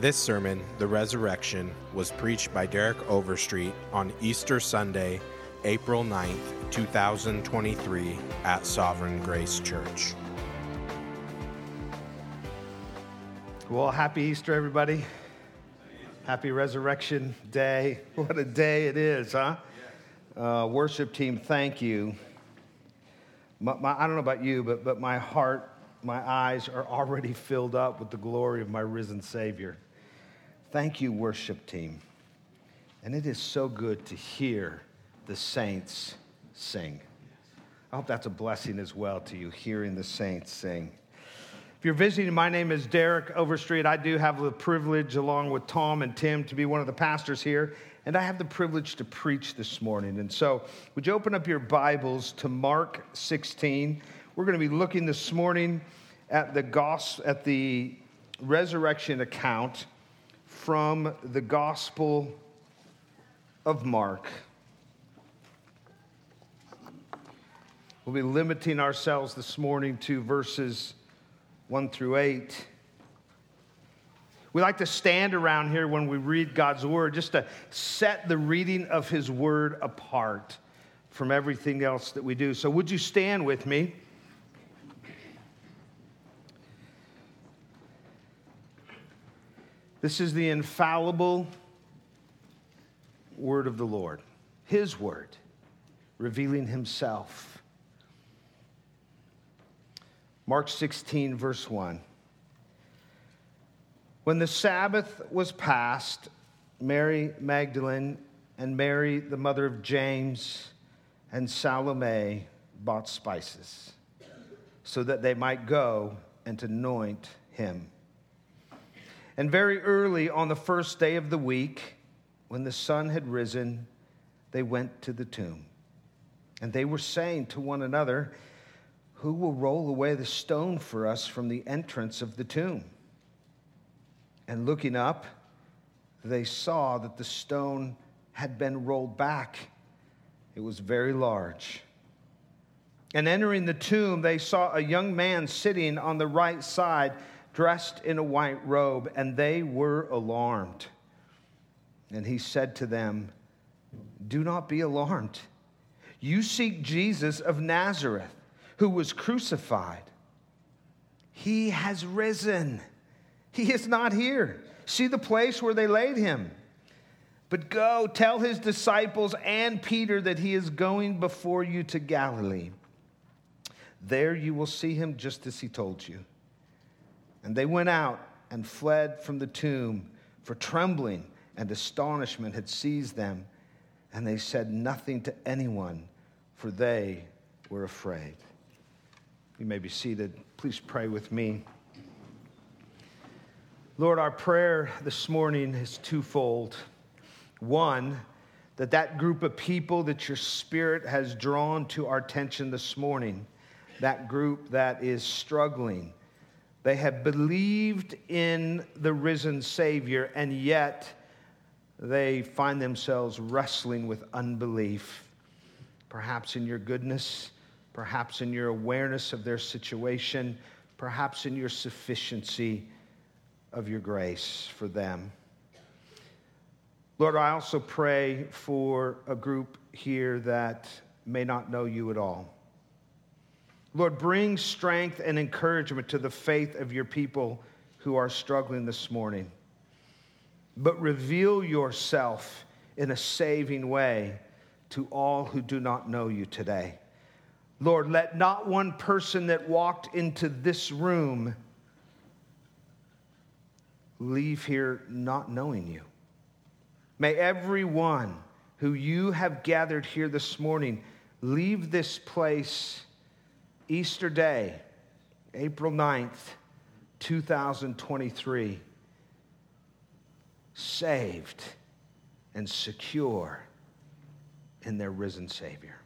This sermon, The Resurrection, was preached by Derek Overstreet on Easter Sunday, April 9th, 2023, at Sovereign Grace Church. Well, happy Easter, everybody. Happy Resurrection Day. What a day it is, huh? Uh, worship team, thank you. My, my, I don't know about you, but, but my heart, my eyes are already filled up with the glory of my risen Savior. Thank you, worship team. And it is so good to hear the saints sing. I hope that's a blessing as well to you, hearing the saints sing. If you're visiting, my name is Derek Overstreet. I do have the privilege, along with Tom and Tim, to be one of the pastors here, and I have the privilege to preach this morning. And so, would you open up your Bibles to Mark 16? We're going to be looking this morning at the gospel, at the resurrection account from the Gospel of Mark. We'll be limiting ourselves this morning to verses 1 through 8. We like to stand around here when we read God's word just to set the reading of his word apart from everything else that we do. So, would you stand with me? This is the infallible word of the Lord, His word, revealing Himself. Mark 16, verse 1. When the Sabbath was past, Mary Magdalene and Mary, the mother of James, and Salome bought spices so that they might go and anoint him. And very early on the first day of the week, when the sun had risen, they went to the tomb. And they were saying to one another, Who will roll away the stone for us from the entrance of the tomb? And looking up, they saw that the stone had been rolled back. It was very large. And entering the tomb, they saw a young man sitting on the right side dressed in a white robe, and they were alarmed. And he said to them, Do not be alarmed. You seek Jesus of Nazareth, who was crucified. He has risen. He is not here. See the place where they laid him. But go tell his disciples and Peter that he is going before you to Galilee. There you will see him just as he told you. And they went out and fled from the tomb, for trembling and astonishment had seized them. And they said nothing to anyone, for they were afraid. You may be seated. Please pray with me. Lord, our prayer this morning is twofold. One, that that group of people that your spirit has drawn to our attention this morning, that group that is struggling, they have believed in the risen Savior, and yet they find themselves wrestling with unbelief. Perhaps in your goodness, perhaps in your awareness of their situation, perhaps in your sufficiency of your grace for them. Lord, I also pray for a group here that may not know you at all. Lord, bring strength and encouragement to the faith of your people who are struggling this morning. But reveal yourself in a saving way to all who do not know you today. Lord, let not one person that walked into this room leave here not knowing you. May everyone who you have gathered here this morning leave this place Easter Day, April 9th, 2023, saved and secure in their risen Savior.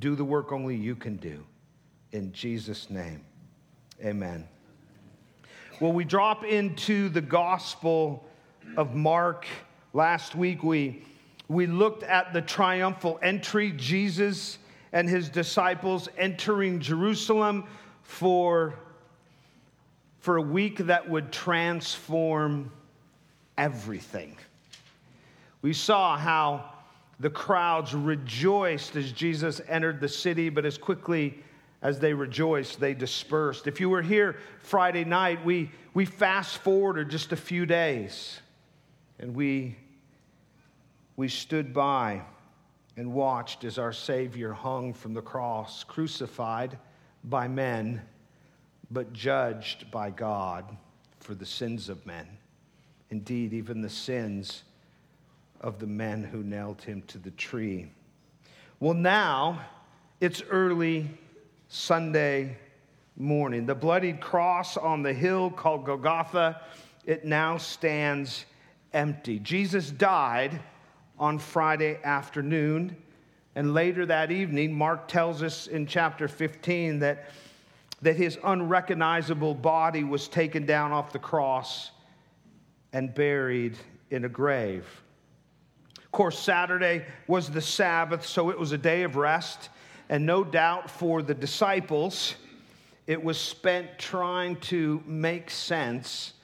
Do the work only you can do. In Jesus' name, amen. Well, we drop into the Gospel of Mark. Last week, we, we looked at the triumphal entry. Jesus and his disciples entering Jerusalem for, for a week that would transform everything. We saw how the crowds rejoiced as Jesus entered the city, but as quickly as they rejoiced, they dispersed. If you were here Friday night, we, we fast forwarded just a few days and we, we stood by and watched as our Savior hung from the cross, crucified by men, but judged by God for the sins of men. Indeed, even the sins of the men who nailed him to the tree. Well, now it's early Sunday morning. The bloodied cross on the hill called Golgotha, it now stands empty. Jesus died on Friday afternoon. And later that evening, Mark tells us in chapter 15 that, that his unrecognizable body was taken down off the cross and buried in a grave. Of course, Saturday was the Sabbath, so it was a day of rest. And no doubt for the disciples, it was spent trying to make sense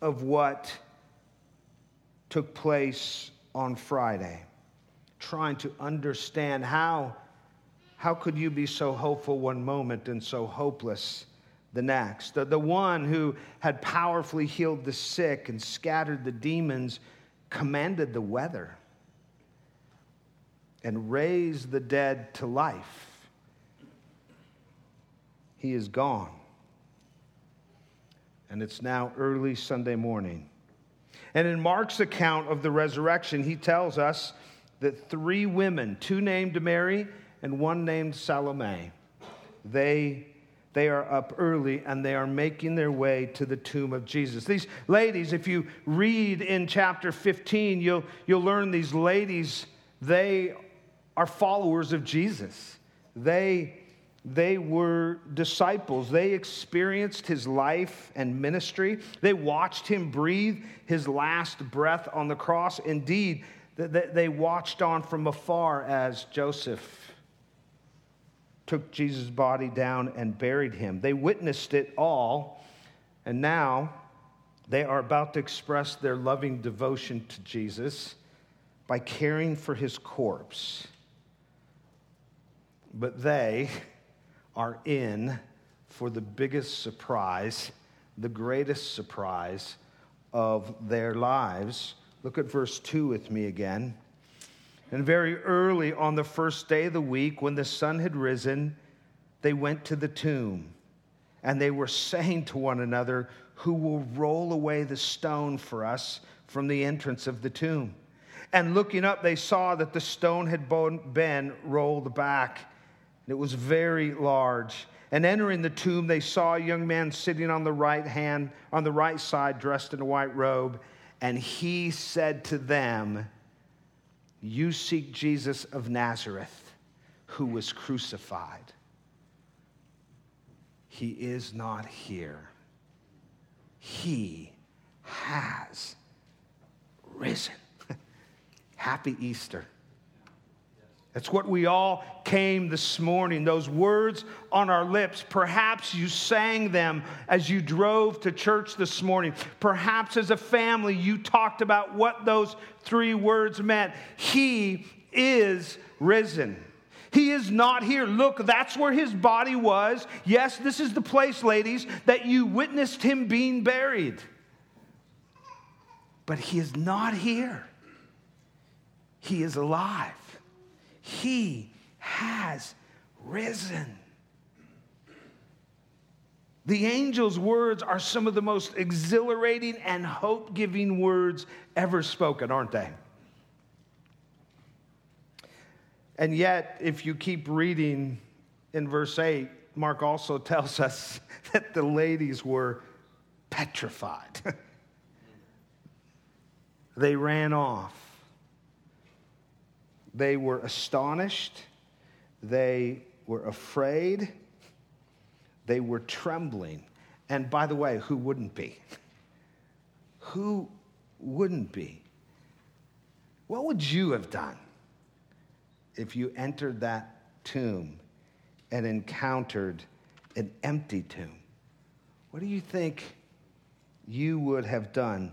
of what took place on Friday, trying to understand how, how could you be so hopeful one moment and so hopeless the next? The, the one who had powerfully healed the sick and scattered the demons commanded the weather and raised the dead to life. He is gone. And it's now early Sunday morning. And in Mark's account of the resurrection, he tells us that three women, two named Mary and one named Salome, they, they are up early and they are making their way to the tomb of Jesus. These ladies, if you read in chapter 15, you'll, you'll learn these ladies, they are followers of Jesus. They they were disciples. They experienced his life and ministry. They watched him breathe his last breath on the cross. Indeed, they watched on from afar as Joseph took Jesus' body down and buried him. They witnessed it all, and now they are about to express their loving devotion to Jesus by caring for his corpse. But they, are in for the biggest surprise, the greatest surprise of their lives. Look at verse 2 with me again. And very early on the first day of the week, when the sun had risen, they went to the tomb. And they were saying to one another, Who will roll away the stone for us from the entrance of the tomb? And looking up, they saw that the stone had been rolled back it was very large. And entering the tomb, they saw a young man sitting on the right hand, on the right side, dressed in a white robe. And he said to them, You seek Jesus of Nazareth, who was crucified. He is not here. He has risen. Happy Easter. That's what we all came this morning, those words on our lips. Perhaps you sang them as you drove to church this morning. Perhaps as a family you talked about what those three words meant. He is risen. He is not here. Look, that's where his body was. Yes, this is the place, ladies, that you witnessed him being buried. But he is not here. He is alive. He has risen. The angel's words are some of the most exhilarating and hope giving words ever spoken, aren't they? And yet, if you keep reading in verse 8, Mark also tells us that the ladies were petrified. they ran off. They were astonished, they were afraid, they were trembling. And by the way, who wouldn't be? Who wouldn't be? What would you have done if you entered that tomb and encountered an empty tomb? What do you think you would have done.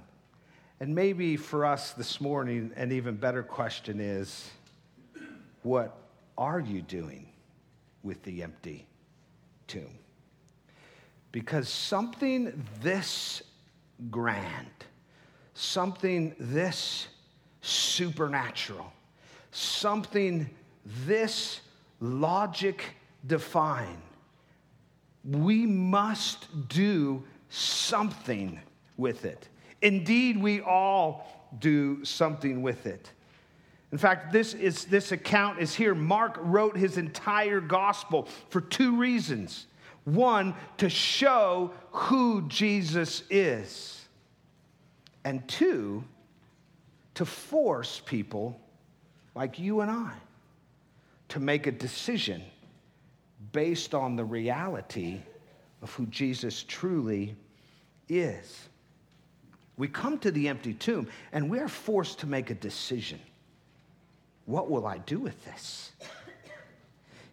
And maybe for us this morning, an even better question is what are you doing with the empty tomb? Because something this grand, something this supernatural, something this logic define, we must do something with it. Indeed, we all do something with it. In fact, this, is, this account is here. Mark wrote his entire gospel for two reasons. One, to show who Jesus is, and two, to force people like you and I to make a decision based on the reality of who Jesus truly is. We come to the empty tomb and we are forced to make a decision. What will I do with this?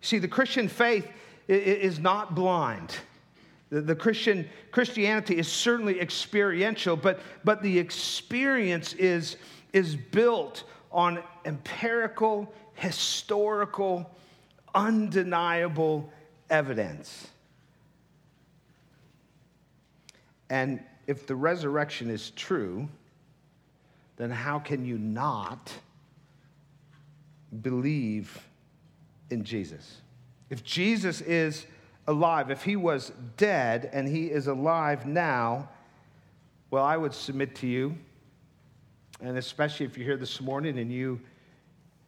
See, the Christian faith is not blind. The, Christian Christianity is certainly experiential, but, but the experience is, is built on empirical, historical, undeniable evidence. And if the resurrection is true, then how can you not believe in Jesus? If Jesus is alive, if he was dead and he is alive now, well, I would submit to you, and especially if you're here this morning and you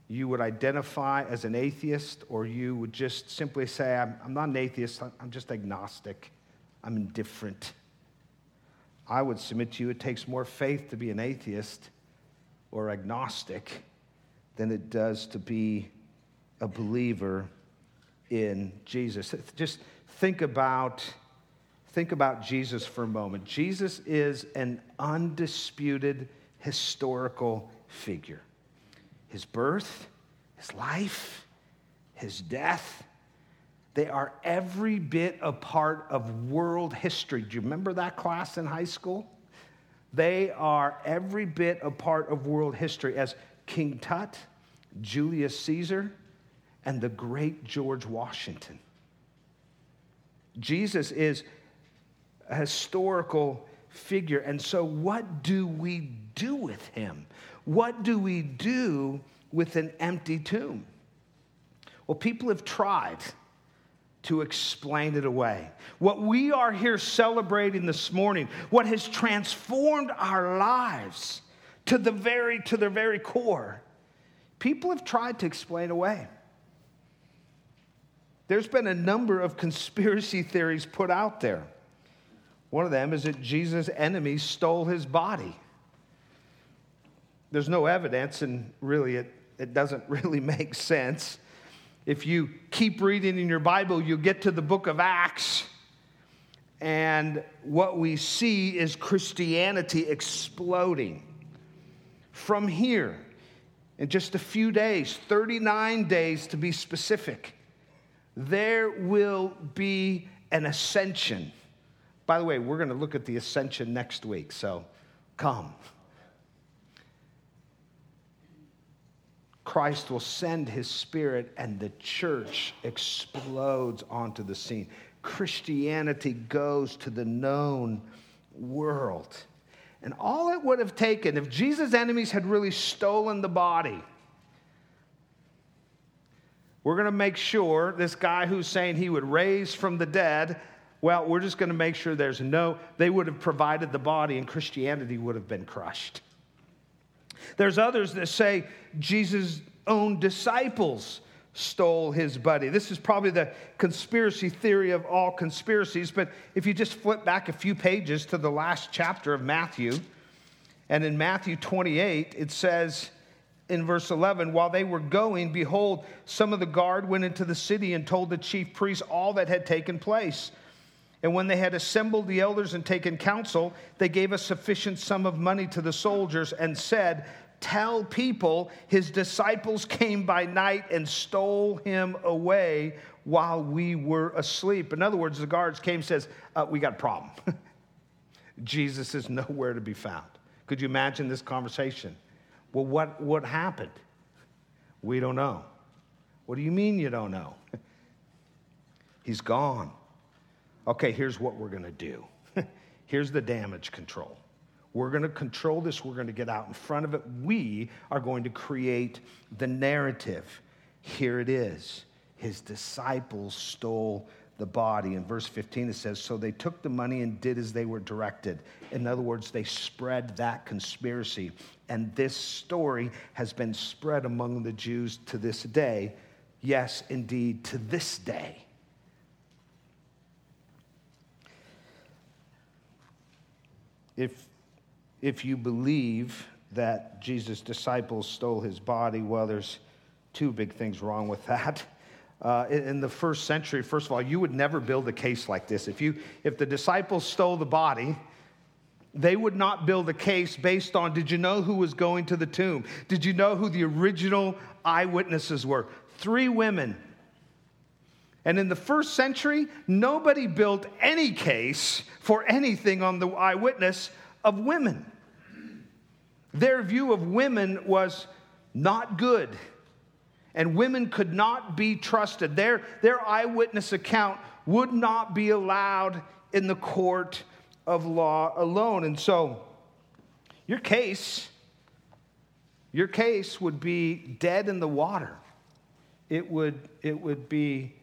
you would identify as an atheist, or you would just simply say, I'm, I'm not an atheist, I'm just agnostic, I'm indifferent. I would submit to you it takes more faith to be an atheist or agnostic than it does to be a believer in Jesus. Just think about think about Jesus for a moment. Jesus is an undisputed historical figure. His birth, his life, his death, they are every bit a part of world history. Do you remember that class in high school? They are every bit a part of world history as King Tut, Julius Caesar, and the great George Washington. Jesus is a historical figure. And so, what do we do with him? What do we do with an empty tomb? Well, people have tried to explain it away. What we are here celebrating this morning, what has transformed our lives to the very to their very core, people have tried to explain away. There's been a number of conspiracy theories put out there. One of them is that Jesus' enemies stole his body. There's no evidence, and really, it, it doesn't really make sense if you keep reading in your Bible, you'll get to the book of Acts. And what we see is Christianity exploding. From here, in just a few days, 39 days to be specific, there will be an ascension. By the way, we're going to look at the ascension next week, so come. Christ will send his spirit and the church explodes onto the scene. Christianity goes to the known world. And all it would have taken, if Jesus' enemies had really stolen the body, we're going to make sure this guy who's saying he would raise from the dead, well, we're just going to make sure there's no, they would have provided the body and Christianity would have been crushed. There's others that say Jesus' own disciples stole his buddy. This is probably the conspiracy theory of all conspiracies, but if you just flip back a few pages to the last chapter of Matthew, and in Matthew 28, it says in verse 11, while they were going, behold, some of the guard went into the city and told the chief priests all that had taken place. And when they had assembled the elders and taken counsel, they gave a sufficient sum of money to the soldiers and said, Tell people his disciples came by night and stole him away while we were asleep. In other words, the guards came says, uh, We got a problem. Jesus is nowhere to be found. Could you imagine this conversation? Well, what, what happened? We don't know. What do you mean you don't know? He's gone. Okay, here's what we're going to do. here's the damage control. We're going to control this. We're going to get out in front of it. We are going to create the narrative. Here it is. His disciples stole the body. In verse 15, it says, So they took the money and did as they were directed. In other words, they spread that conspiracy. And this story has been spread among the Jews to this day. Yes, indeed, to this day. If, if you believe that Jesus' disciples stole his body, well, there's two big things wrong with that. Uh, in the first century, first of all, you would never build a case like this. If, you, if the disciples stole the body, they would not build a case based on did you know who was going to the tomb? Did you know who the original eyewitnesses were? Three women. And in the first century, nobody built any case for anything on the eyewitness of women. Their view of women was not good and women could not be trusted. Their, their eyewitness account would not be allowed in the court of law alone. And so, your case, your case would be dead in the water. It would, it would be,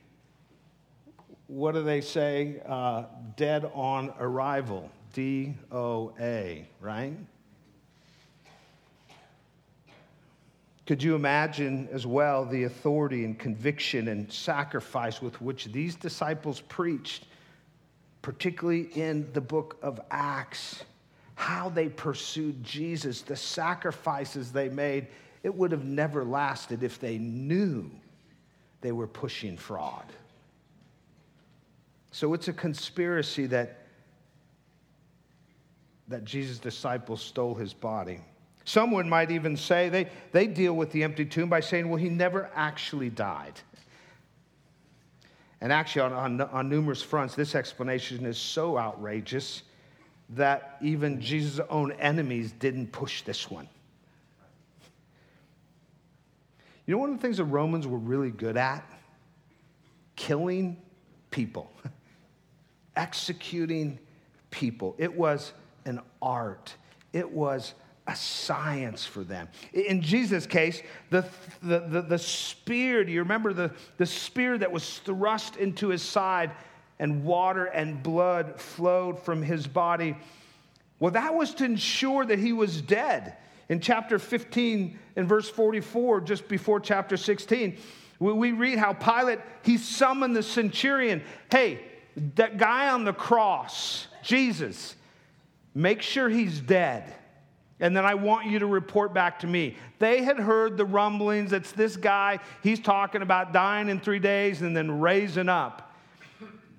what do they say? Uh, dead on arrival. D O A, right? Could you imagine as well the authority and conviction and sacrifice with which these disciples preached, particularly in the book of Acts? How they pursued Jesus, the sacrifices they made. It would have never lasted if they knew they were pushing fraud. So it's a conspiracy that, that Jesus' disciples stole his body. Someone might even say they, they deal with the empty tomb by saying, well, he never actually died. And actually, on, on, on numerous fronts, this explanation is so outrageous that even Jesus' own enemies didn't push this one. You know, one of the things the Romans were really good at? Killing people, executing people. It was an art, it was a science for them. In Jesus' case, the, the, the, the, spear, do you remember the, the spear that was thrust into his side and water and blood flowed from his body? Well, that was to ensure that he was dead. In chapter 15, in verse 44, just before chapter 16, we read how Pilate, he summoned the centurion. Hey, that guy on the cross, Jesus, make sure he's dead and then I want you to report back to me. They had heard the rumblings. It's this guy, he's talking about dying in three days and then raising up.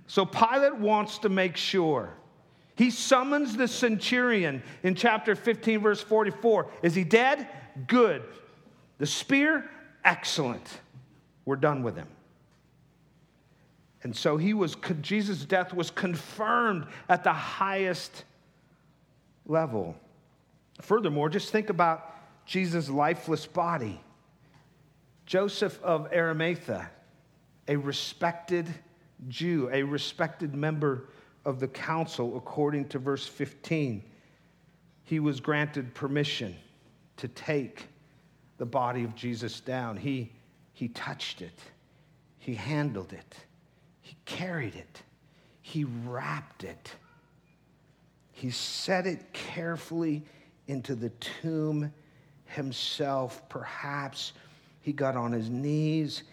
So Pilate wants to make sure. He summons the centurion in chapter 15, verse 44. Is he dead? Good. The spear? Excellent. We're done with him. And so he was, Jesus' death was confirmed at the highest level. Furthermore, just think about Jesus' lifeless body. Joseph of Arimathea, a respected Jew, a respected member of the council, according to verse 15, he was granted permission to take the body of Jesus down. He, he touched it, he handled it, he carried it, he wrapped it, he set it carefully into the tomb himself. Perhaps he got on his knees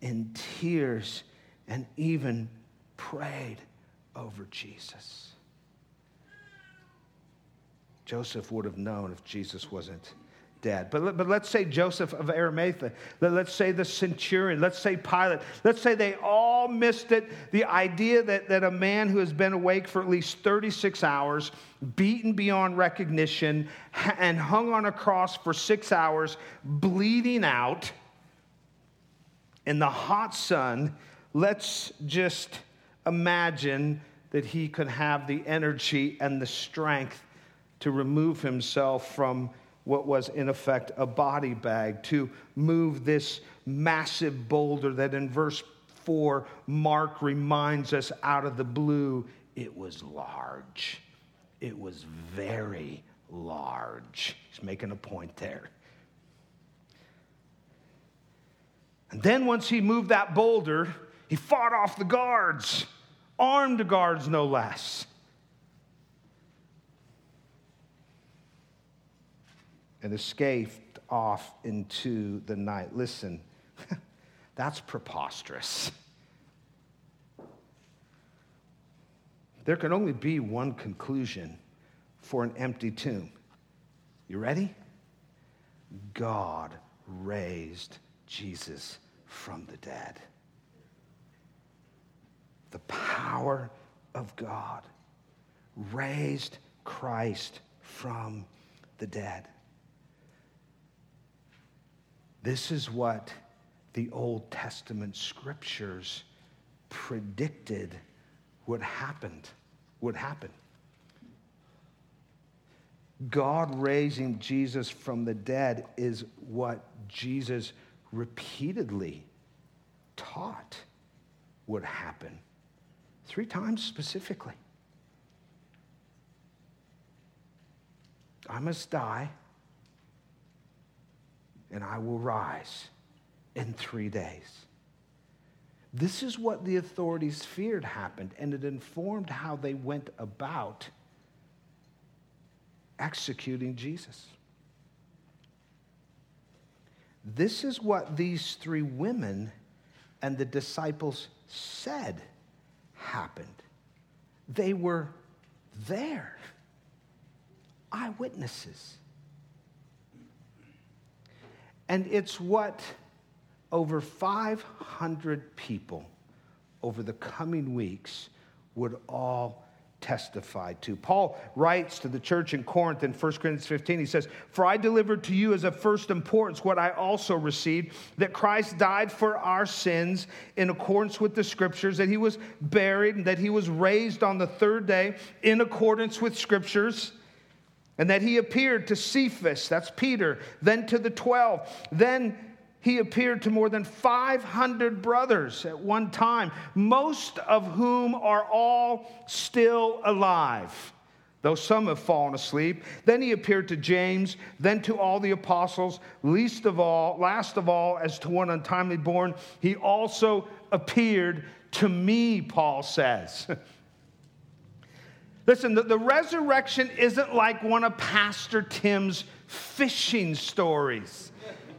in tears and even prayed over Jesus. Joseph would have known if Jesus wasn't But, but let's say Joseph of Arimathea, let's say the centurion, let's say Pilate, let's say they all missed it. The idea that, that a man who has been awake for at least 36 hours, beaten beyond recognition, and hung on a cross for six hours, bleeding out in the hot sun, let's just imagine that he could have the energy and the strength to remove himself from what was, in effect, a body bag, to move this massive boulder that in verse 4, Mark reminds us out of the blue, it was large. It was very large. He's making a point there. And then once he moved that boulder, he fought off the guards, armed guards no less. And escaped off into the night. Listen, that's preposterous. There can only be one conclusion for an empty tomb. You ready? God raised Jesus from the dead. The power of God raised Christ from the dead. This is what the Old Testament scriptures predicted would happen. Would happen. God raising Jesus from the dead is what Jesus repeatedly taught would happen. Three times specifically. I must die, and I will rise in three days. This is what the authorities feared happened, and it informed how they went about executing Jesus. This is what these three women and the disciples said happened. They were there, eyewitnesses. And it's what over 500 people over the coming weeks would all testify to. Paul writes to the church in Corinth in 1 Corinthians 15, he says, For I delivered to you as of first importance what I also received, that Christ died for our sins in accordance with the scriptures, that he was buried, and that he was raised on the third day in accordance with scriptures. And that he appeared to Cephas, that's Peter, then to the 12, then he appeared to more than 500 brothers at one time, most of whom are all still alive, though some have fallen asleep. Then he appeared to James, then to all the apostles, least of all, last of all, as to one untimely born, he also appeared to me, Paul says. Listen, the, the resurrection isn't like one of Pastor Tim's fishing stories.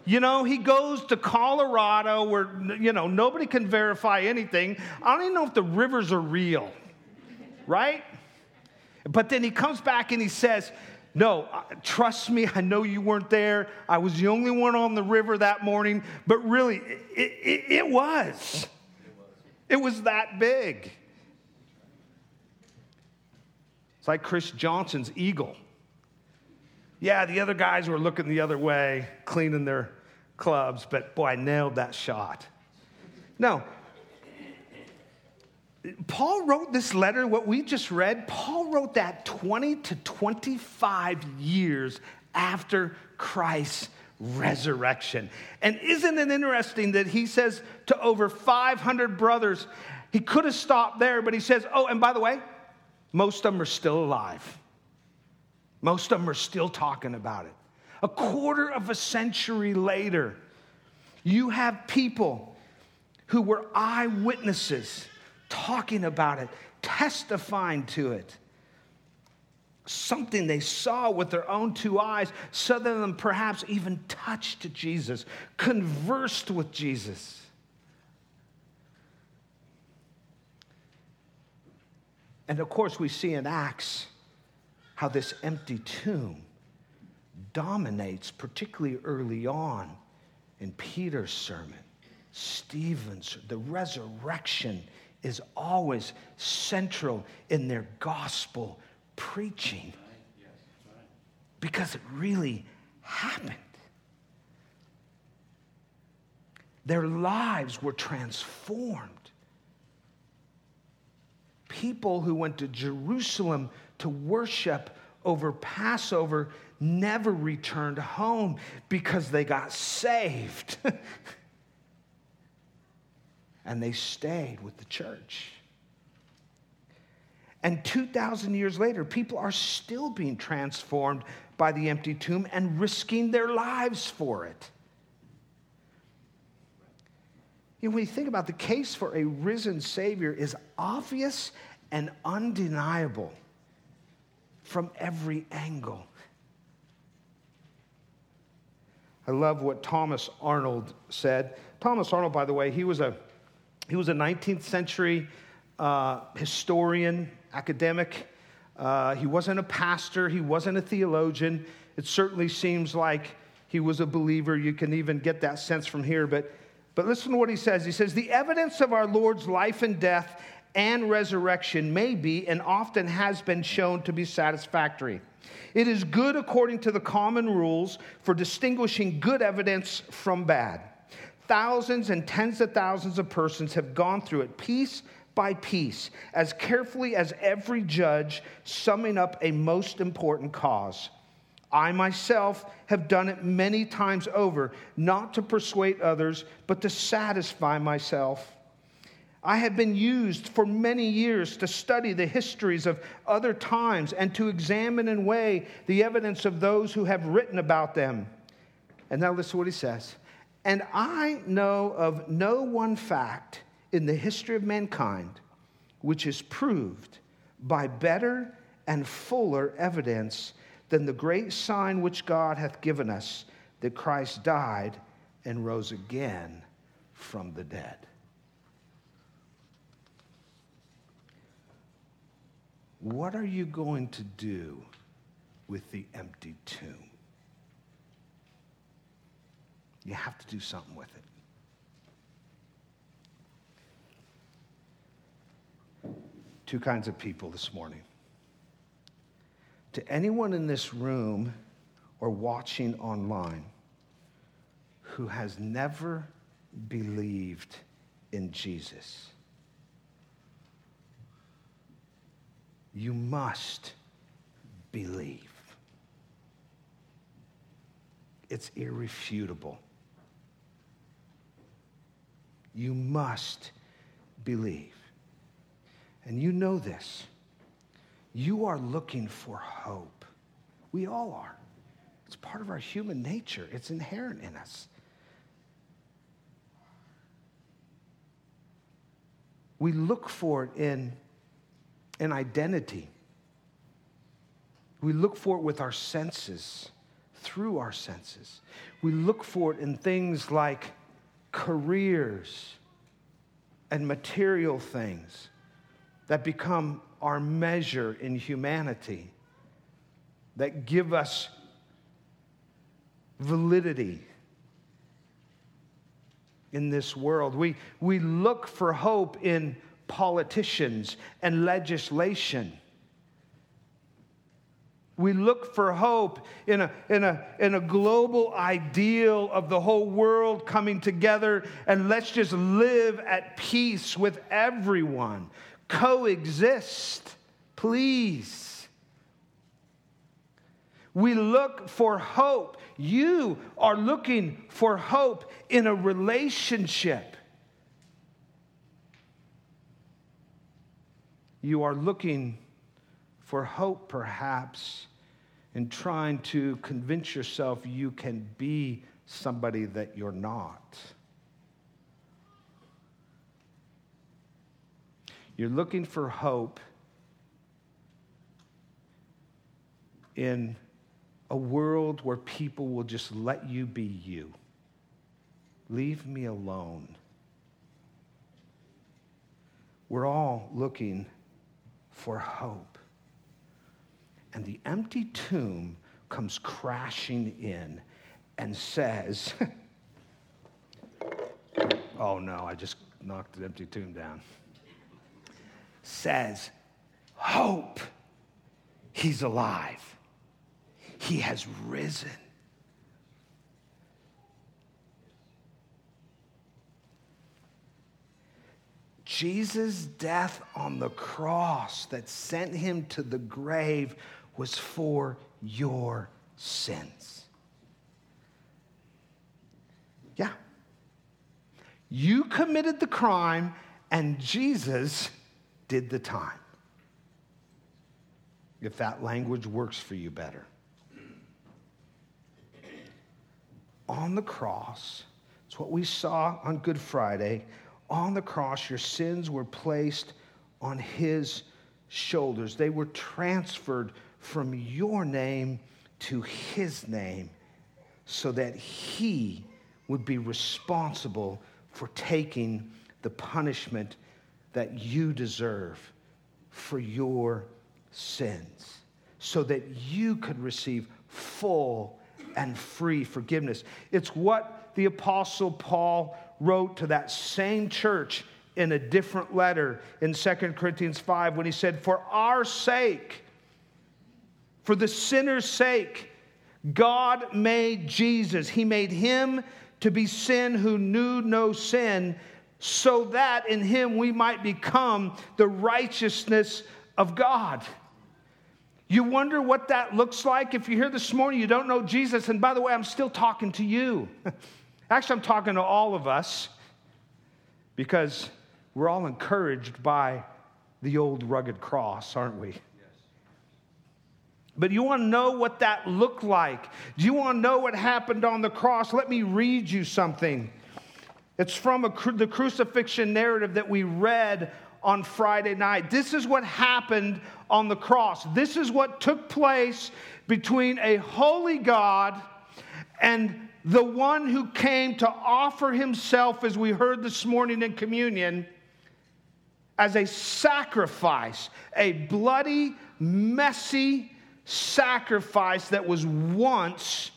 You know, he goes to Colorado where, you know, nobody can verify anything. I don't even know if the rivers are real, right? But then he comes back and he says, no, uh, trust me, I know you weren't there. I was the only one on the river that morning, but really, it, it, it was. It was that big. It's like Chris Johnson's eagle. Yeah, the other guys were looking the other way, cleaning their clubs, but boy, I nailed that shot. No. Paul wrote this letter, what we just read, Paul wrote that 20 to 25 years after Christ's resurrection. And isn't it interesting that he says to over 500 brothers, he could have stopped there, but he says, oh, and by the way, most of them are still alive. Most of them are still talking about it. A quarter of a century later, you have people who were eyewitnesses talking about it, testifying to it. Something they saw with their own two eyes, some of them perhaps even touched Jesus, conversed with Jesus. And of course, we see in Acts how this empty tomb dominates, particularly early on in Peter's sermon, Stephen's, the resurrection is always central in their gospel preaching because it really happened. Their lives were transformed. People who went to Jerusalem to worship over Passover never returned home because they got saved. and they stayed with the church. And 2,000 years later, people are still being transformed by the empty tomb and risking their lives for it. You know, when you think about the case for a risen Savior is obvious and undeniable from every angle. I love what Thomas Arnold said. Thomas Arnold, by the way, he was a, he was a 19th century uh, historian, academic. Uh, he wasn't a pastor, he wasn't a theologian. It certainly seems like he was a believer. You can even get that sense from here. But, but listen to what he says. He says, The evidence of our Lord's life and death and resurrection may be and often has been shown to be satisfactory. It is good according to the common rules for distinguishing good evidence from bad. Thousands and tens of thousands of persons have gone through it piece by piece, as carefully as every judge, summing up a most important cause. I myself have done it many times over, not to persuade others, but to satisfy myself. I have been used for many years to study the histories of other times and to examine and weigh the evidence of those who have written about them. And now listen to what he says. And I know of no one fact in the history of mankind which is proved by better and fuller evidence than the great sign which God hath given us that Christ died and rose again from the dead. What are you going to do with the empty tomb? You have to do something with it. Two kinds of people this morning. To anyone in this room or watching online who has never believed in Jesus You must believe. It's irrefutable. You must believe. And you know this. You are looking for hope. We all are. It's part of our human nature, it's inherent in us. We look for it in an identity. We look for it with our senses, through our senses. We look for it in things like careers and material things that become our measure in humanity, that give us validity in this world. We, we look for hope in politicians and legislation. We look for hope in a, in, a, in a global ideal of the whole world coming together and let's just live at peace with everyone. Coexist, please. We look for hope. You are looking for hope in a relationship. You are looking for hope, perhaps, in trying to convince yourself you can be somebody that you're not. You're looking for hope in a world where people will just let you be you. Leave me alone. We're all looking for hope. And the empty tomb comes crashing in and says, Oh no, I just knocked the empty tomb down. Says, Hope, he's alive, he has risen. Jesus' death on the cross that sent him to the grave was for your sins. Yeah. You committed the crime, and Jesus did the time. If that language works for you better. On the cross, it's what we saw on Good Friday. On the cross, your sins were placed on his shoulders. They were transferred from your name to his name so that he would be responsible for taking the punishment that you deserve for your sins, so that you could receive full and free forgiveness. It's what the Apostle Paul wrote to that same church in a different letter in 2 Corinthians 5 when he said, For our sake, for the sinner's sake, God made Jesus. He made him to be sin who knew no sin, so that in him we might become the righteousness of God. You wonder what that looks like? If you're here this morning, you don't know Jesus, and by the way, I'm still talking to you. Actually, I'm talking to all of us because we're all encouraged by the old rugged cross, aren't we? But you want to know what that looked like? Do you want to know what happened on the cross? Let me read you something. It's from a, the crucifixion narrative that we read on Friday night. This is what happened on the cross. This is what took place between a holy God and the one who came to offer himself, as we heard this morning in communion, as a sacrifice, a bloody, messy sacrifice that was once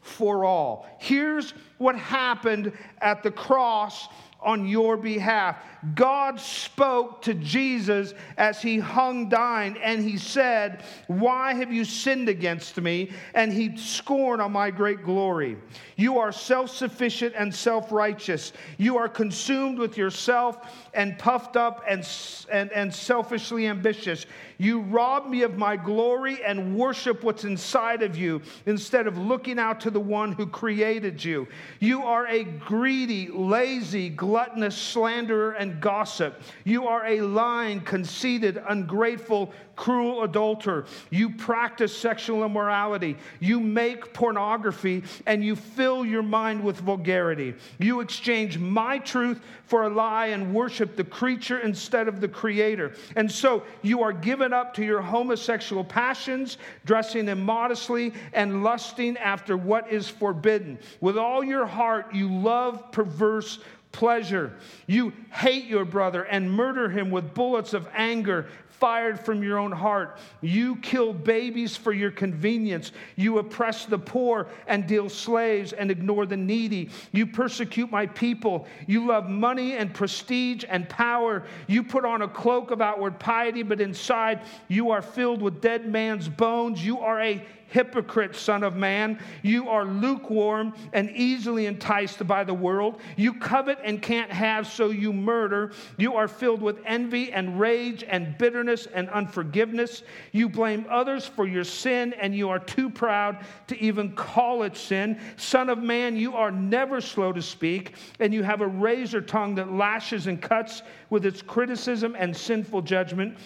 for all. Here's what happened at the cross on your behalf. God spoke to Jesus as he hung dying, and he said, Why have you sinned against me? And he scorned on my great glory. You are self sufficient and self righteous. You are consumed with yourself and puffed up and, and, and selfishly ambitious. You rob me of my glory and worship what's inside of you instead of looking out to the one who created you. You are a greedy, lazy, gluttonous slanderer and gossip. You are a lying, conceited, ungrateful, cruel adulterer. You practice sexual immorality. You make pornography and you fill your mind with vulgarity. You exchange my truth for a lie and worship the creature instead of the creator. And so you are given up to your homosexual passions, dressing immodestly and lusting after what is forbidden. With all your heart, you love perverse pleasure. You hate your brother and murder him with bullets of anger fired from your own heart. You kill babies for your convenience. You oppress the poor and deal slaves and ignore the needy. You persecute my people. You love money and prestige and power. You put on a cloak of outward piety, but inside you are filled with dead man's bones. You are a hypocrite, son of man. You are lukewarm and easily enticed by the world. You covet and can't have, so you murder. You are filled with envy and rage and bitterness and unforgiveness. You blame others for your sin, and you are too proud to even call it sin. Son of man, you are never slow to speak, and you have a razor tongue that lashes and cuts with its criticism and sinful judgment.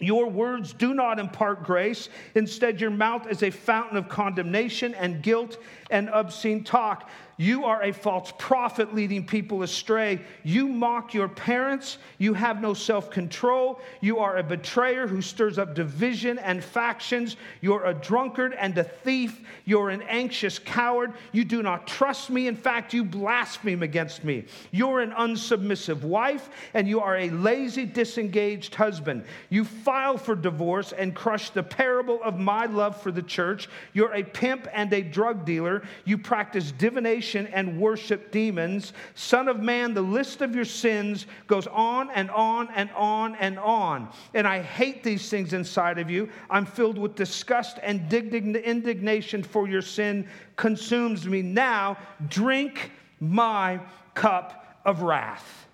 Your words do not impart grace. Instead, your mouth is a fountain of condemnation and guilt and obscene talk. You are a false prophet leading people astray. You mock your parents. You have no self control. You are a betrayer who stirs up division and factions. You're a drunkard and a thief. You're an anxious coward. You do not trust me. In fact, you blaspheme against me. You're an unsubmissive wife, and you are a lazy, disengaged husband. You file for divorce and crush the parable of my love for the church. You're a pimp and a drug dealer. You practice divination and worship demons. Son of man, the list of your sins goes on and on and on and on. And I hate these things inside of you. I'm filled with disgust and indignation for your sin consumes me. Now drink my cup of wrath.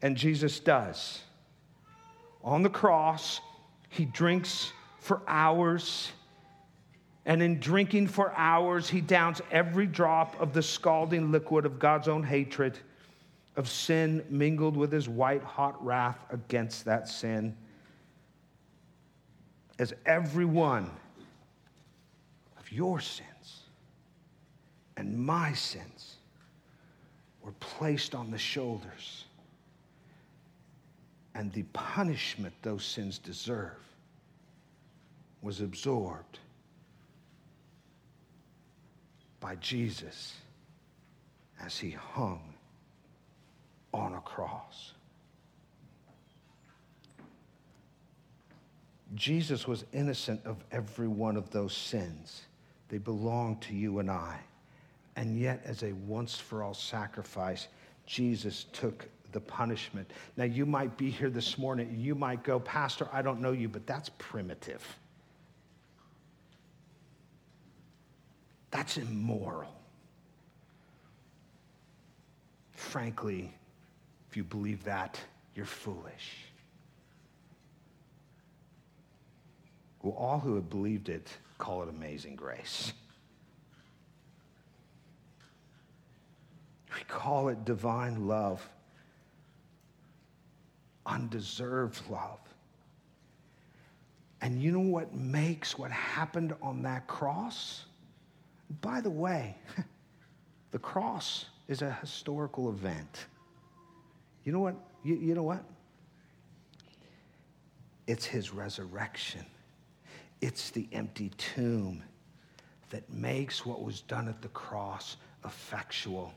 And Jesus does. On the cross, he drinks for hours. And in drinking for hours, he downs every drop of the scalding liquid of God's own hatred, of sin mingled with his white hot wrath against that sin. As every one of your sins and my sins were placed on the shoulders, and the punishment those sins deserve was absorbed by Jesus as he hung on a cross. Jesus was innocent of every one of those sins. They belong to you and I. And yet, as a once for all sacrifice, Jesus took the punishment. Now, you might be here this morning, you might go, Pastor, I don't know you, but that's primitive. That's immoral. Frankly, if you believe that, you're foolish. Well, all who have believed it call it amazing grace. We call it divine love, undeserved love. And you know what makes what happened on that cross? By the way, the cross is a historical event. You know what? You, you know what? It's his resurrection. It's the empty tomb that makes what was done at the cross effectual.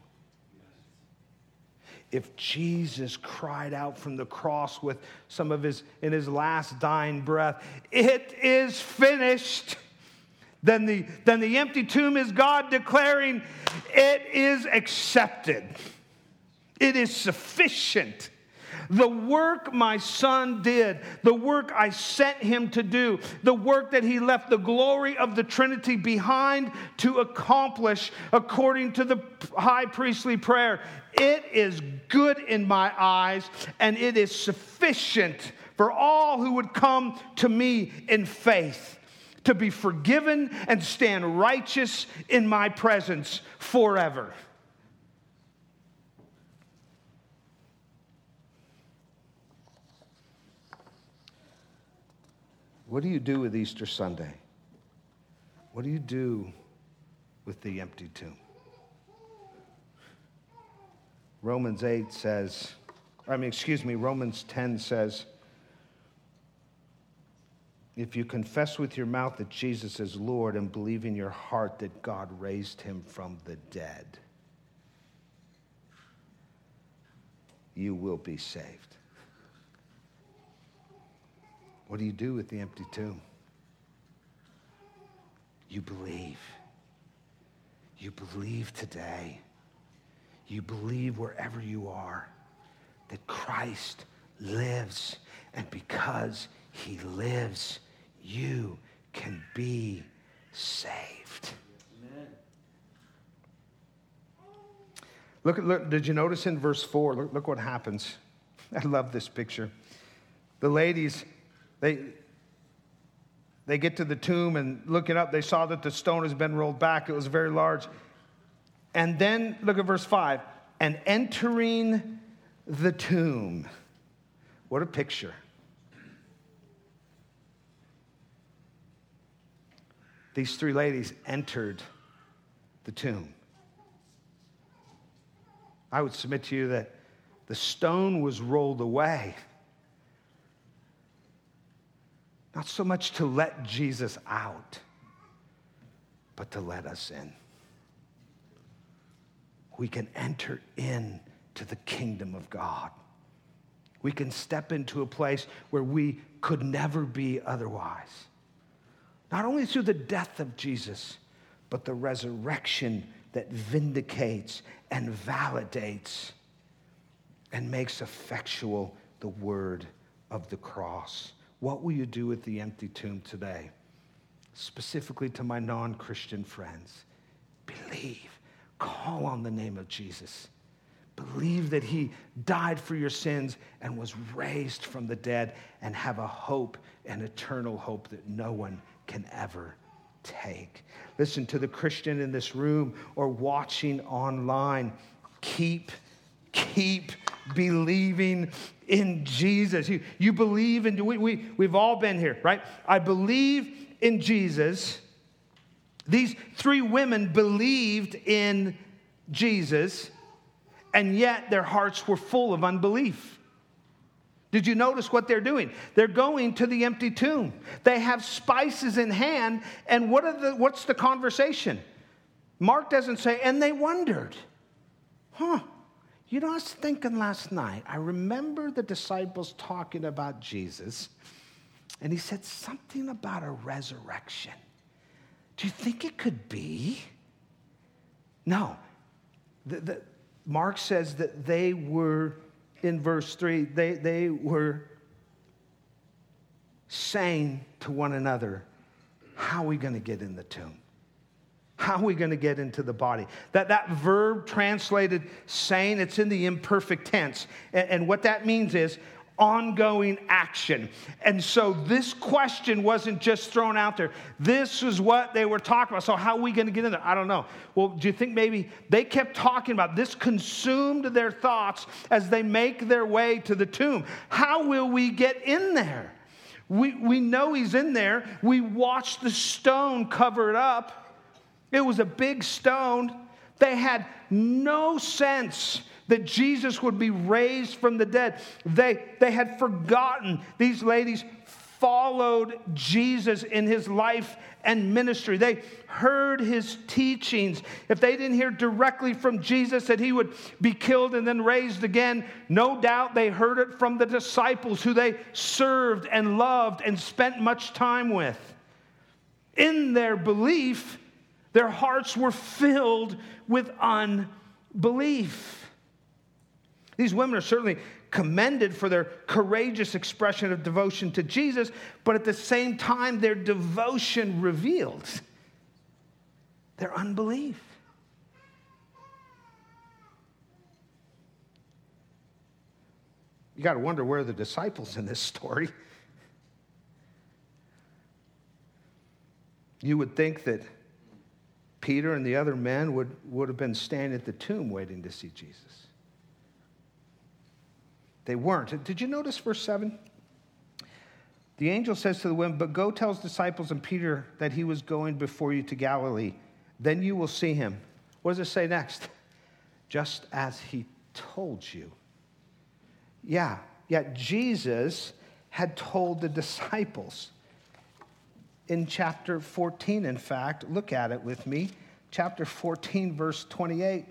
If Jesus cried out from the cross with some of his, in his last dying breath, it is finished then the, then the empty tomb is God declaring, It is accepted, it is sufficient. The work my son did, the work I sent him to do, the work that he left the glory of the Trinity behind to accomplish according to the high priestly prayer, it is good in my eyes and it is sufficient for all who would come to me in faith to be forgiven and stand righteous in my presence forever. What do you do with Easter Sunday? What do you do with the empty tomb? Romans 8 says, I mean, excuse me, Romans 10 says, if you confess with your mouth that Jesus is Lord and believe in your heart that God raised him from the dead, you will be saved. What do you do with the empty tomb? You believe. You believe today. You believe wherever you are that Christ lives. And because he lives, you can be saved. Look, look, did you notice in verse 4? Look, look what happens. I love this picture. The ladies, they, they get to the tomb and looking up, they saw that the stone has been rolled back. It was very large. And then look at verse 5 and entering the tomb. What a picture. These three ladies entered the tomb. I would submit to you that the stone was rolled away. Not so much to let Jesus out, but to let us in. We can enter into the kingdom of God. We can step into a place where we could never be otherwise. Not only through the death of Jesus, but the resurrection that vindicates and validates and makes effectual the word of the cross. What will you do with the empty tomb today? Specifically to my non Christian friends, believe, call on the name of Jesus, Believe that he died for your sins and was raised from the dead, and have a hope, an eternal hope that no one can ever take. Listen to the Christian in this room or watching online. Keep, keep believing in Jesus. You, you believe in, we, we, we've all been here, right? I believe in Jesus. These three women believed in Jesus, and yet their hearts were full of unbelief. Did you notice what they're doing? They're going to the empty tomb. They have spices in hand, and what are the, what's the conversation? Mark doesn't say, and they wondered. Huh. You know, I was thinking last night, I remember the disciples talking about Jesus, and he said something about a resurrection. Do you think it could be? No. The, the, Mark says that they were in verse 3, they, they were saying to one another, How are we going to get in the tomb? How are we going to get into the body? That, that verb translated saying, it's in the imperfect tense. And, and what that means is ongoing action. And so this question wasn't just thrown out there. This is what they were talking about. So, how are we going to get in there? I don't know. Well, do you think maybe they kept talking about this, consumed their thoughts as they make their way to the tomb? How will we get in there? We, we know he's in there. We watched the stone cover it up. It was a big stone. They had no sense that Jesus would be raised from the dead. They, they had forgotten. These ladies followed Jesus in his life and ministry. They heard his teachings. If they didn't hear directly from Jesus that he would be killed and then raised again, no doubt they heard it from the disciples who they served and loved and spent much time with. In their belief, their hearts were filled with unbelief. These women are certainly commended for their courageous expression of devotion to Jesus, but at the same time, their devotion revealed their unbelief. You got to wonder where the disciples in this story. You would think that Peter and the other men would, would have been standing at the tomb waiting to see Jesus. They weren't. Did you notice verse 7? The angel says to the women, But go tell his disciples and Peter that he was going before you to Galilee. Then you will see him. What does it say next? Just as he told you. Yeah, yet Jesus had told the disciples in chapter 14, in fact. Look at it with me. Chapter 14, verse 28.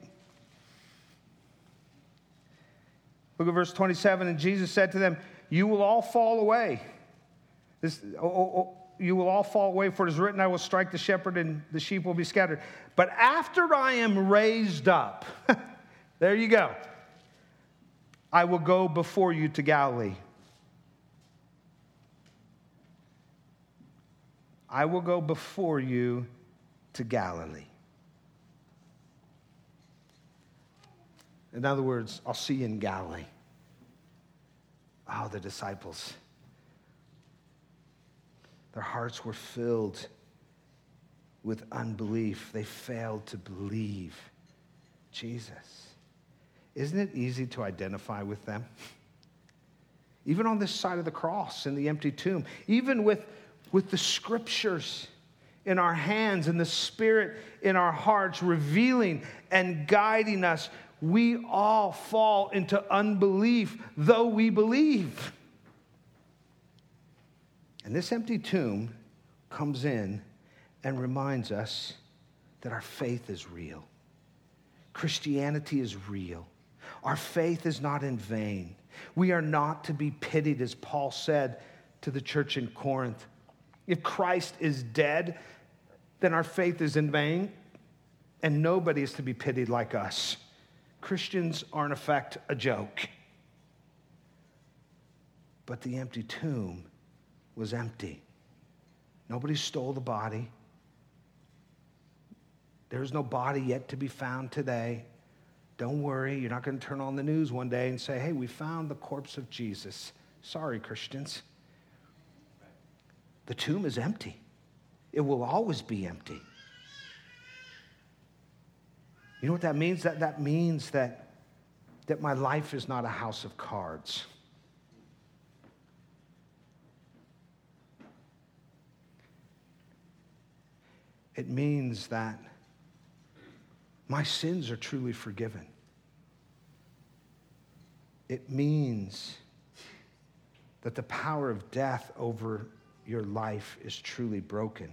Look at verse 27. And Jesus said to them, You will all fall away. This, oh, oh, oh, you will all fall away, for it is written, I will strike the shepherd, and the sheep will be scattered. But after I am raised up, there you go, I will go before you to Galilee. I will go before you to Galilee. In other words, I'll see you in Galilee. Oh, the disciples. Their hearts were filled with unbelief. They failed to believe Jesus. Isn't it easy to identify with them? Even on this side of the cross in the empty tomb, even with, with the scriptures in our hands and the Spirit in our hearts, revealing and guiding us we all fall into unbelief, though we believe. And this empty tomb comes in and reminds us that our faith is real. Christianity is real. Our faith is not in vain. We are not to be pitied, as Paul said to the church in Corinth. If Christ is dead, then our faith is in vain, and nobody is to be pitied like us. Christians are, in effect, a joke. But the empty tomb was empty. Nobody stole the body. There's no body yet to be found today. Don't worry, you're not going to turn on the news one day and say, hey, we found the corpse of Jesus. Sorry, Christians. The tomb is empty, it will always be empty. You know what that means? That, that means that, that my life is not a house of cards. It means that my sins are truly forgiven. It means that the power of death over your life is truly broken,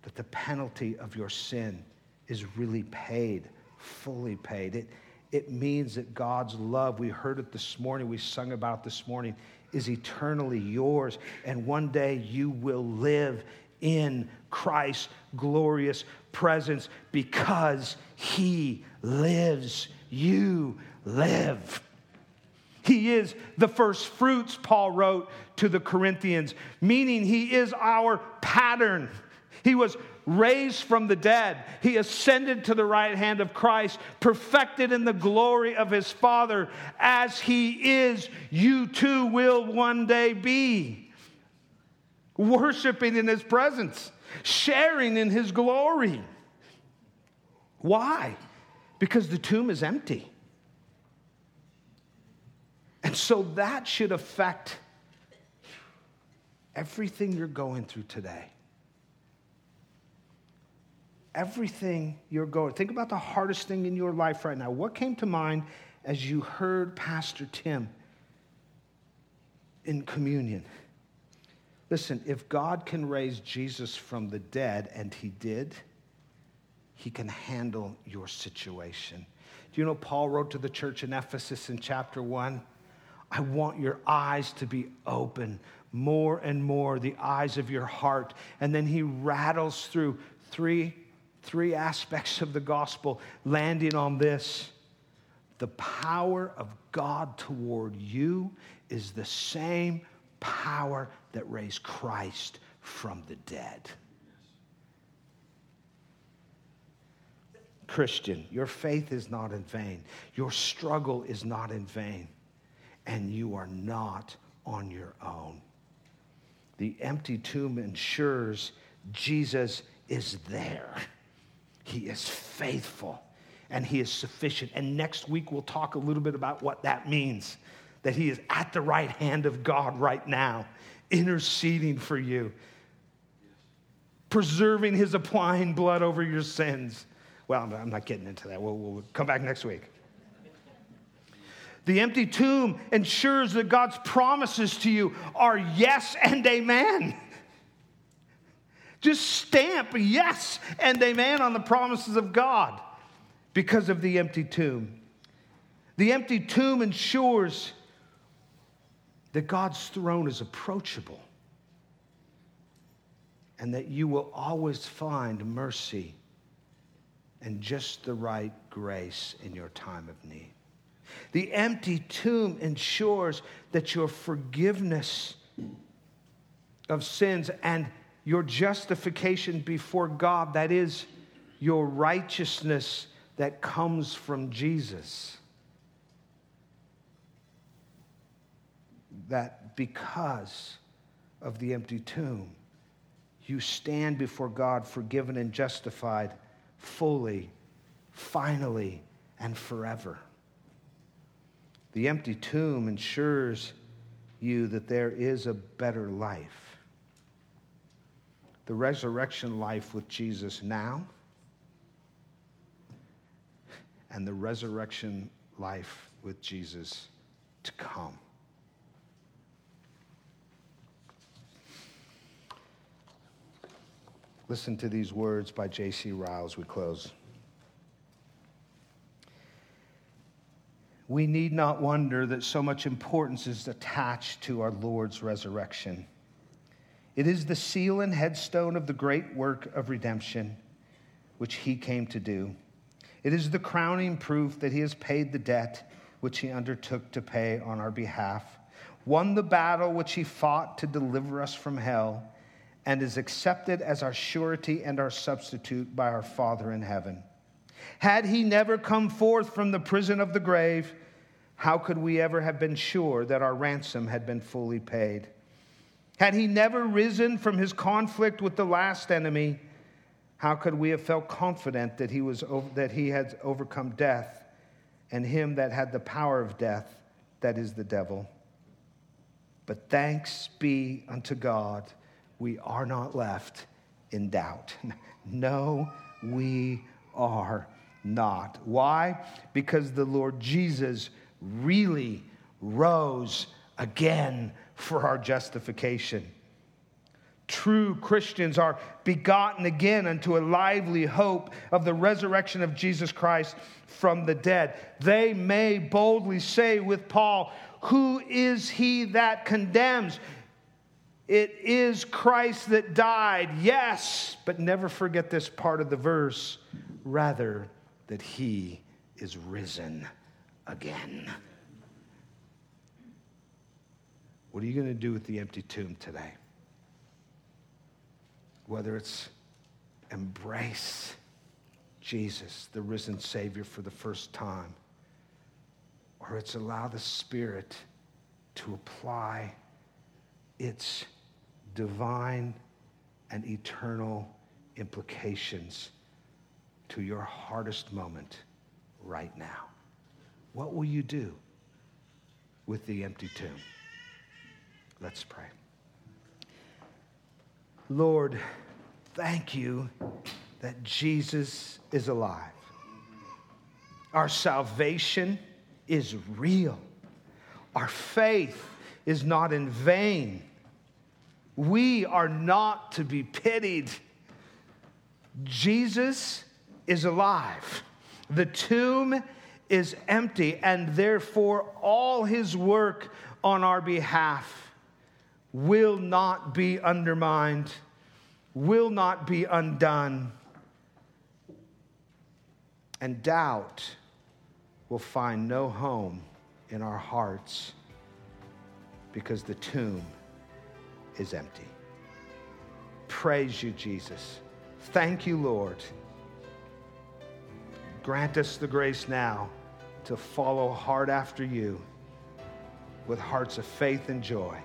that the penalty of your sin is really paid, fully paid. It, it means that God's love, we heard it this morning, we sung about this morning, is eternally yours. And one day you will live in Christ's glorious presence because he lives. You live. He is the first fruits, Paul wrote to the Corinthians, meaning he is our pattern. He was raised from the dead. He ascended to the right hand of Christ, perfected in the glory of his Father. As he is, you too will one day be. Worshiping in his presence, sharing in his glory. Why? Because the tomb is empty. And so that should affect everything you're going through today. Everything you're going. Think about the hardest thing in your life right now. What came to mind as you heard Pastor Tim in communion? Listen, if God can raise Jesus from the dead, and he did, he can handle your situation. Do you know Paul wrote to the church in Ephesus in chapter 1? I want your eyes to be open more and more, the eyes of your heart. And then he rattles through three, three aspects of the gospel, landing on this. The power of God toward you is the same power that raised Christ from the dead. Christian, your faith is not in vain. Your struggle is not in vain. And you are not on your own. The empty tomb ensures Jesus is there. He is faithful and he is sufficient. And next week we'll talk a little bit about what that means that he is at the right hand of God right now, interceding for you, preserving his applying blood over your sins. Well, I'm not getting into that. We'll, we'll come back next week. The empty tomb ensures that God's promises to you are yes and amen. Just stamp yes and amen on the promises of God because of the empty tomb. The empty tomb ensures that God's throne is approachable and that you will always find mercy and just the right grace in your time of need. The empty tomb ensures that your forgiveness of sins and your justification before God, that is, your righteousness that comes from Jesus, that because of the empty tomb, you stand before God forgiven and justified fully, finally, and forever. The empty tomb ensures you that there is a better life. The resurrection life with Jesus now, and the resurrection life with Jesus to come. Listen to these words by J.C. Ryle as we close. We need not wonder that so much importance is attached to our Lord's resurrection. It is the seal and headstone of the great work of redemption which he came to do. It is the crowning proof that he has paid the debt which he undertook to pay on our behalf, won the battle which he fought to deliver us from hell and is accepted as our surety and our substitute by our Father in heaven. Had he never come forth from the prison of the grave, how could we ever have been sure that our ransom had been fully paid? Had he never risen from his conflict with the last enemy, how could we have felt confident that he, was, that he had overcome death and him that had the power of death, that is the devil? But thanks be unto God, we are not left in doubt. No, we are not. Why? Because the Lord Jesus really rose again for our justification. True Christians are begotten again unto a lively hope of the resurrection of Jesus Christ from the dead. They may boldly say with Paul, Who is he that condemns? It is Christ that died, yes, but never forget this part of the verse. Rather, that he is risen again. What are you going to do with the empty tomb today? Whether it's embrace Jesus, the risen Savior, for the first time, or it's allow the Spirit to apply its divine and eternal implications to your hardest moment right now. What will you do with the empty tomb? Let's pray. Lord, thank you that Jesus is alive. Our salvation is real. Our faith is not in vain. We are not to be pitied. Jesus is alive. The tomb is empty, and therefore all his work on our behalf will not be undermined, will not be undone, and doubt will find no home in our hearts because the tomb is empty. Praise you, Jesus. Thank you, Lord. Grant us the grace now to follow hard after you with hearts of faith and joy.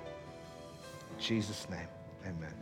Jesus' name, amen.